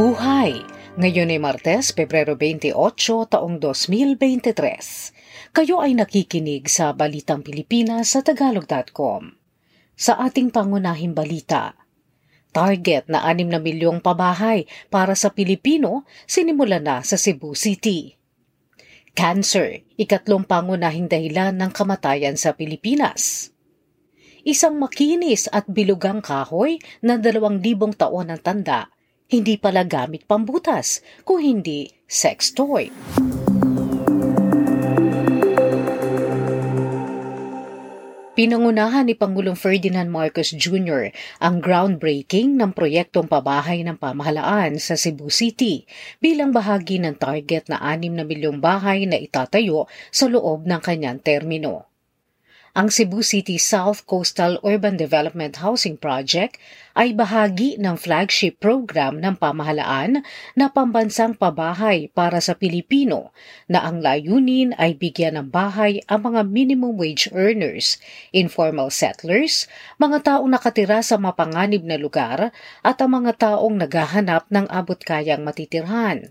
Buhay! Ngayon ay Martes, Pebrero 28, taong 2023. Kayo ay nakikinig sa Balitang Pilipinas sa Tagalog.com. Sa ating pangunahing balita, Target na 6 na milyong pabahay para sa Pilipino sinimula na sa Cebu City. Cancer, ikatlong pangunahing dahilan ng kamatayan sa Pilipinas. Isang makinis at bilugang kahoy na dalawang libong taon ng tanda hindi pala gamit pambutas, kung hindi sex toy. Pinangunahan ni Pangulong Ferdinand Marcos Jr. ang groundbreaking ng proyektong pabahay ng pamahalaan sa Cebu City bilang bahagi ng target na 6 na milyong bahay na itatayo sa loob ng kanyang termino. Ang Cebu City South Coastal Urban Development Housing Project ay bahagi ng flagship program ng pamahalaan na pambansang pabahay para sa Pilipino na ang layunin ay bigyan ng bahay ang mga minimum wage earners, informal settlers, mga taong nakatira sa mapanganib na lugar at ang mga taong naghahanap ng abot-kayang matitirhan.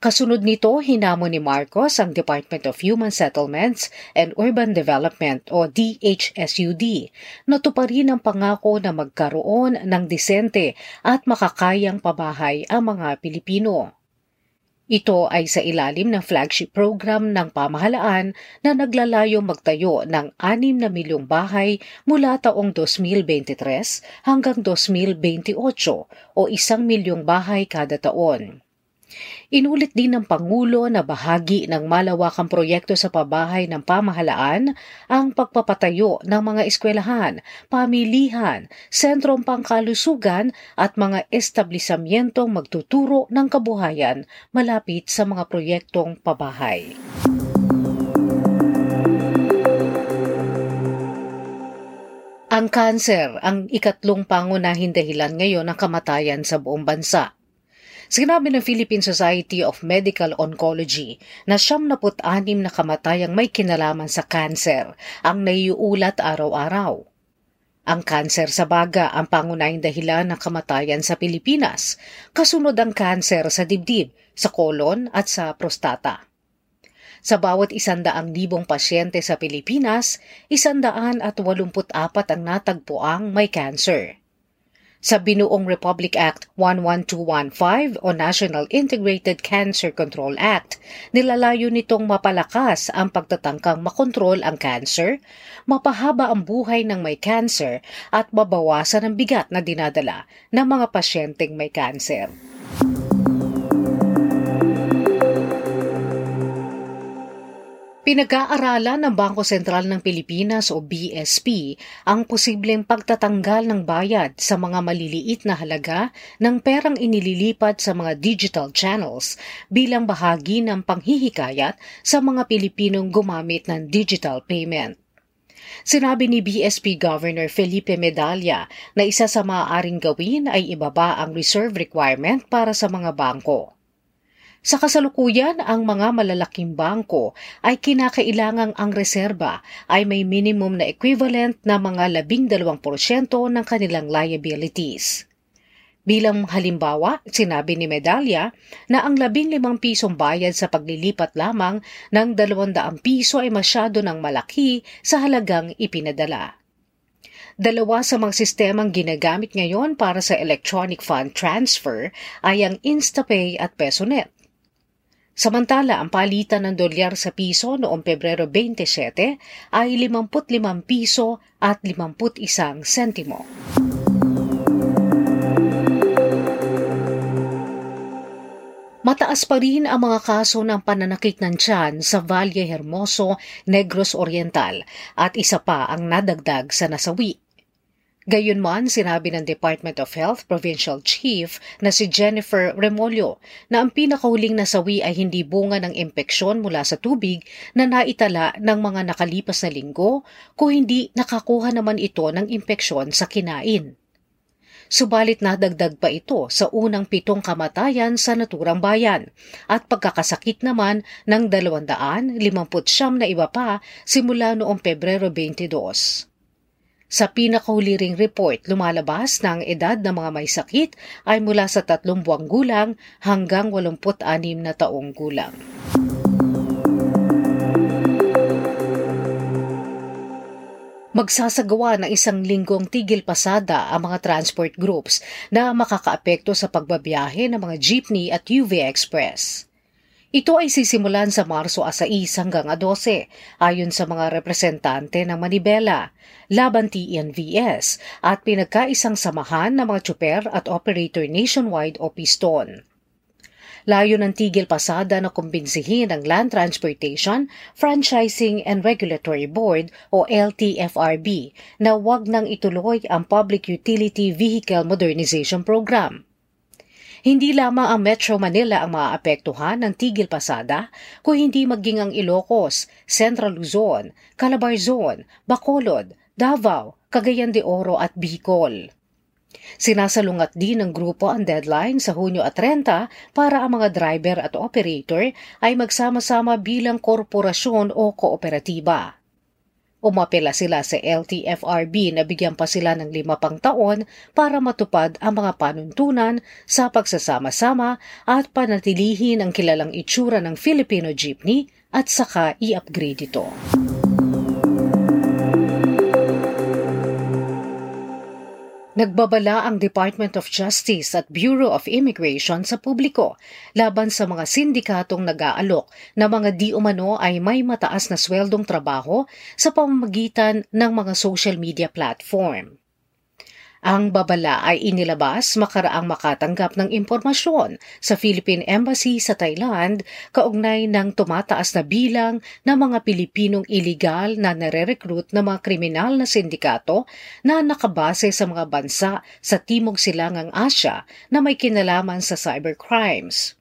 Kasunod nito, hinamon ni Marcos ang Department of Human Settlements and Urban Development o DHSUD na tuparin ang pangako na magkaroon ng disente at makakayang pabahay ang mga Pilipino. Ito ay sa ilalim ng flagship program ng pamahalaan na naglalayong magtayo ng 6 na milyong bahay mula taong 2023 hanggang 2028 o isang milyong bahay kada taon. Inulit din ng Pangulo na bahagi ng malawakang proyekto sa pabahay ng pamahalaan ang pagpapatayo ng mga eskwelahan, pamilihan, sentrong pangkalusugan at mga establisamyentong magtuturo ng kabuhayan malapit sa mga proyektong pabahay. Ang kanser ang ikatlong pangunahing dahilan ngayon ng kamatayan sa buong bansa. Sinabi ng Philippine Society of Medical Oncology na siyam na anim na kamatayang may kinalaman sa kanser ang naiuulat araw-araw. Ang kanser sa baga ang pangunahing dahilan ng kamatayan sa Pilipinas, kasunod ang kanser sa dibdib, sa kolon at sa prostata. Sa bawat isandaang libong pasyente sa Pilipinas, isandaan at walumput apat ang natagpuang may cancer. Sa binuong Republic Act 11215 o National Integrated Cancer Control Act, nilalayo nitong mapalakas ang pagtatangkang makontrol ang cancer, mapahaba ang buhay ng may cancer at mabawasan ang bigat na dinadala ng mga pasyenteng may cancer. Pinag-aaralan ng Bangko Sentral ng Pilipinas o BSP ang posibleng pagtatanggal ng bayad sa mga maliliit na halaga ng perang inililipat sa mga digital channels bilang bahagi ng panghihikayat sa mga Pilipinong gumamit ng digital payment. Sinabi ni BSP Governor Felipe Medalla na isa sa maaaring gawin ay ibaba ang reserve requirement para sa mga bangko. Sa kasalukuyan, ang mga malalaking bangko ay kinakailangang ang reserba ay may minimum na equivalent na mga 12% ng kanilang liabilities. Bilang halimbawa, sinabi ni Medalya na ang 15 pisong bayad sa paglilipat lamang ng 200 piso ay masyado ng malaki sa halagang ipinadala. Dalawa sa mga sistemang ginagamit ngayon para sa electronic fund transfer ay ang InstaPay at PesoNet. Samantala, ang palitan ng dolyar sa piso noong Pebrero 27 ay 55 piso at 51 sentimo. Mataas pa rin ang mga kaso ng pananakit ng tiyan sa Valle Hermoso, Negros Oriental at isa pa ang nadagdag sa nasawi. Gayunman, sinabi ng Department of Health Provincial Chief na si Jennifer Remolyo na ang pinakahuling nasawi ay hindi bunga ng impeksyon mula sa tubig na naitala ng mga nakalipas na linggo kung hindi nakakuha naman ito ng impeksyon sa kinain. Subalit nadagdag pa ito sa unang pitong kamatayan sa naturang bayan at pagkakasakit naman ng 259 na iba pa simula noong Pebrero 22. Sa pinakahuli ring report, lumalabas na ang edad ng mga may sakit ay mula sa tatlong buwang gulang hanggang 86 na taong gulang. Magsasagawa ng isang linggong tigil pasada ang mga transport groups na makakaapekto sa pagbabiyahe ng mga jeepney at UV Express. Ito ay sisimulan sa Marso 6 hanggang 12 ayon sa mga representante ng Manibela, Laban TNVS at pinagkaisang samahan ng mga tsuper at operator nationwide o piston. Layo ng tigil pasada na kumbinsihin ng Land Transportation, Franchising and Regulatory Board o LTFRB na wag nang ituloy ang Public Utility Vehicle Modernization Program. Hindi lamang ang Metro Manila ang maapektuhan ng tigil pasada, kung hindi maging ang Ilocos, Central Luzon, Calabarzon, Bacolod, Davao, Cagayan de Oro at Bicol. Sinasalungat din ng grupo ang deadline sa Hunyo at 30 para ang mga driver at operator ay magsama-sama bilang korporasyon o kooperatiba. Umapela sila sa LTFRB na bigyan pa sila ng lima pang taon para matupad ang mga panuntunan sa pagsasama-sama at panatilihin ang kilalang itsura ng Filipino jeepney at saka i-upgrade ito. Nagbabala ang Department of Justice at Bureau of Immigration sa publiko laban sa mga sindikatong nag-aalok na mga di umano ay may mataas na sweldong trabaho sa pamamagitan ng mga social media platform. Ang babala ay inilabas makaraang makatanggap ng impormasyon sa Philippine Embassy sa Thailand kaugnay ng tumataas na bilang ng mga Pilipinong iligal na nare-recruit ng mga kriminal na sindikato na nakabase sa mga bansa sa Timog Silangang Asya na may kinalaman sa cybercrimes.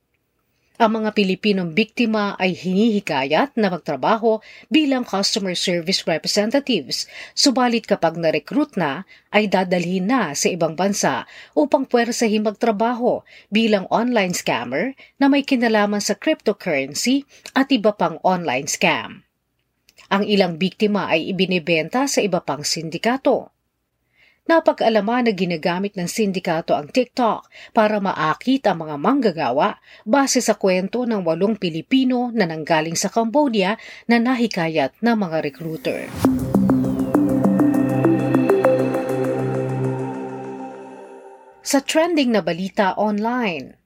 Ang mga Pilipinong biktima ay hinihikayat na magtrabaho bilang customer service representatives, subalit kapag na-recruit na, ay dadalhin na sa ibang bansa upang puwersahin magtrabaho bilang online scammer na may kinalaman sa cryptocurrency at iba pang online scam. Ang ilang biktima ay ibinibenta sa iba pang sindikato napag-alaman na ginagamit ng sindikato ang TikTok para maakit ang mga manggagawa base sa kwento ng walong Pilipino na nanggaling sa Cambodia na nahikayat ng mga recruiter. Sa trending na balita online,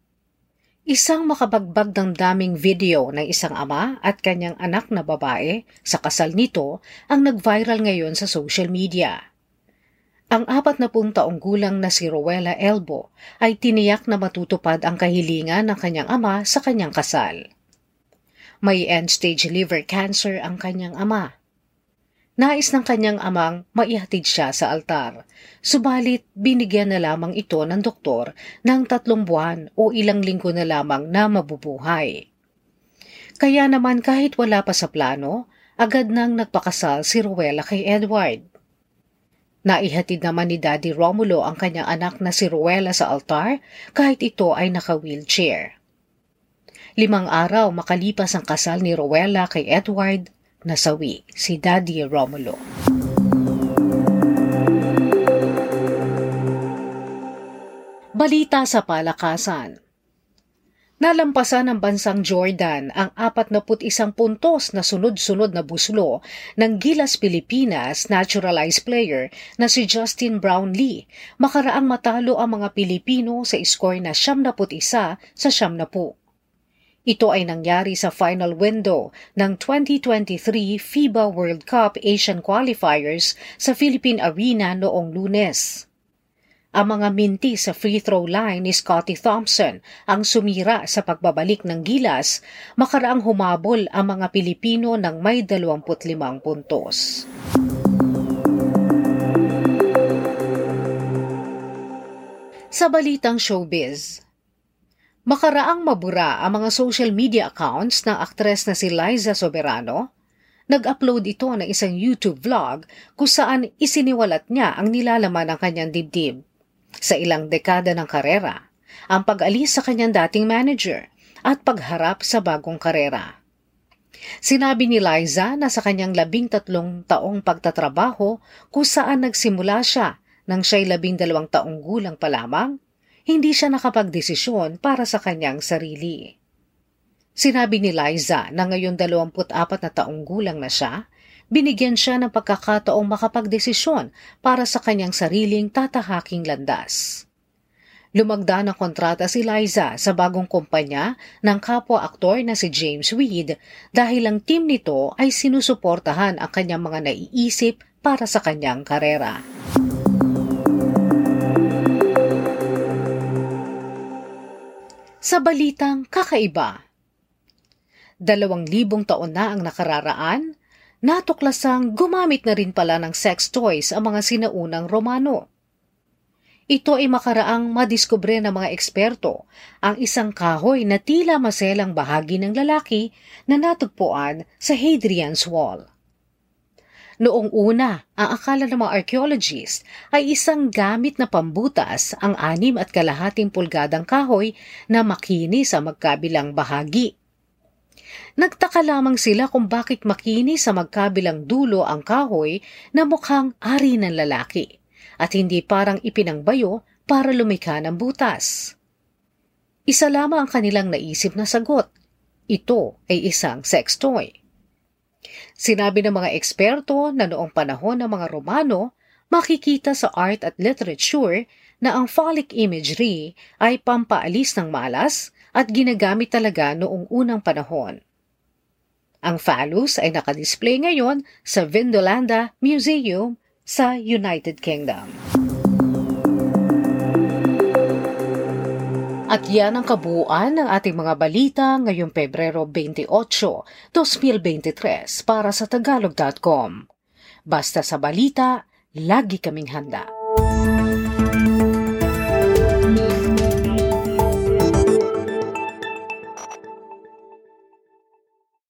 Isang makabagbag ng daming video ng isang ama at kanyang anak na babae sa kasal nito ang nag-viral ngayon sa social media. Ang apat na taong gulang na si Rowella Elbo ay tiniyak na matutupad ang kahilingan ng kanyang ama sa kanyang kasal. May end-stage liver cancer ang kanyang ama. Nais ng kanyang amang maihatid siya sa altar, subalit binigyan na lamang ito ng doktor ng tatlong buwan o ilang linggo na lamang na mabubuhay. Kaya naman kahit wala pa sa plano, agad nang nagpakasal si Rowella kay Edward. Naihatid naman ni Daddy Romulo ang kanyang anak na si Ruela sa altar kahit ito ay naka-wheelchair. Limang araw makalipas ang kasal ni Ruela kay Edward, nasawi si Daddy Romulo. Balita sa palakasan Nalampasan ng bansang Jordan ang 41 puntos na sunod-sunod na buslo ng Gilas Pilipinas naturalized player na si Justin Brownlee makaraang matalo ang mga Pilipino sa score na 71 sa 70. Ito ay nangyari sa final window ng 2023 FIBA World Cup Asian Qualifiers sa Philippine Arena noong lunes. Ang mga minti sa free throw line ni Scotty Thompson ang sumira sa pagbabalik ng gilas, makaraang humabol ang mga Pilipino ng may 25 puntos. Sa balitang showbiz, Makaraang mabura ang mga social media accounts ng aktres na si Liza Soberano. Nag-upload ito ng isang YouTube vlog kung saan isiniwalat niya ang nilalaman ng kanyang dibdib sa ilang dekada ng karera, ang pag-alis sa kanyang dating manager at pagharap sa bagong karera. Sinabi ni Liza na sa kanyang labing tatlong taong pagtatrabaho kung saan nagsimula siya nang siya'y labing dalawang taong gulang pa lamang, hindi siya nakapagdesisyon para sa kanyang sarili. Sinabi ni Liza na ngayon 24 na taong gulang na siya, binigyan siya ng pagkakataong makapagdesisyon para sa kanyang sariling tatahaking landas. Lumagda ng kontrata si Liza sa bagong kumpanya ng kapwa-aktor na si James Weed dahil ang team nito ay sinusuportahan ang kanyang mga naiisip para sa kanyang karera. Sa balitang kakaiba, dalawang libong taon na ang nakararaan, natuklasang gumamit na rin pala ng sex toys ang mga sinaunang Romano. Ito ay makaraang madiskubre ng mga eksperto ang isang kahoy na tila maselang bahagi ng lalaki na natugpuan sa Hadrian's Wall. Noong una, ang akala ng mga archaeologists ay isang gamit na pambutas ang anim at kalahating pulgadang kahoy na makinis sa magkabilang bahagi. Nagtaka lamang sila kung bakit makinis sa magkabilang dulo ang kahoy na mukhang ari ng lalaki at hindi parang ipinangbayo para lumikha ng butas. Isa lamang ang kanilang naisip na sagot. Ito ay isang sex toy. Sinabi ng mga eksperto na noong panahon ng mga Romano, makikita sa art at literature na ang phallic imagery ay pampaalis ng malas at ginagamit talaga noong unang panahon. Ang phallus ay nakadisplay ngayon sa Vindolanda Museum sa United Kingdom. At yan ang kabuuan ng ating mga balita ngayong Pebrero 28, 2023 para sa tagalog.com. Basta sa balita, lagi kaming handa.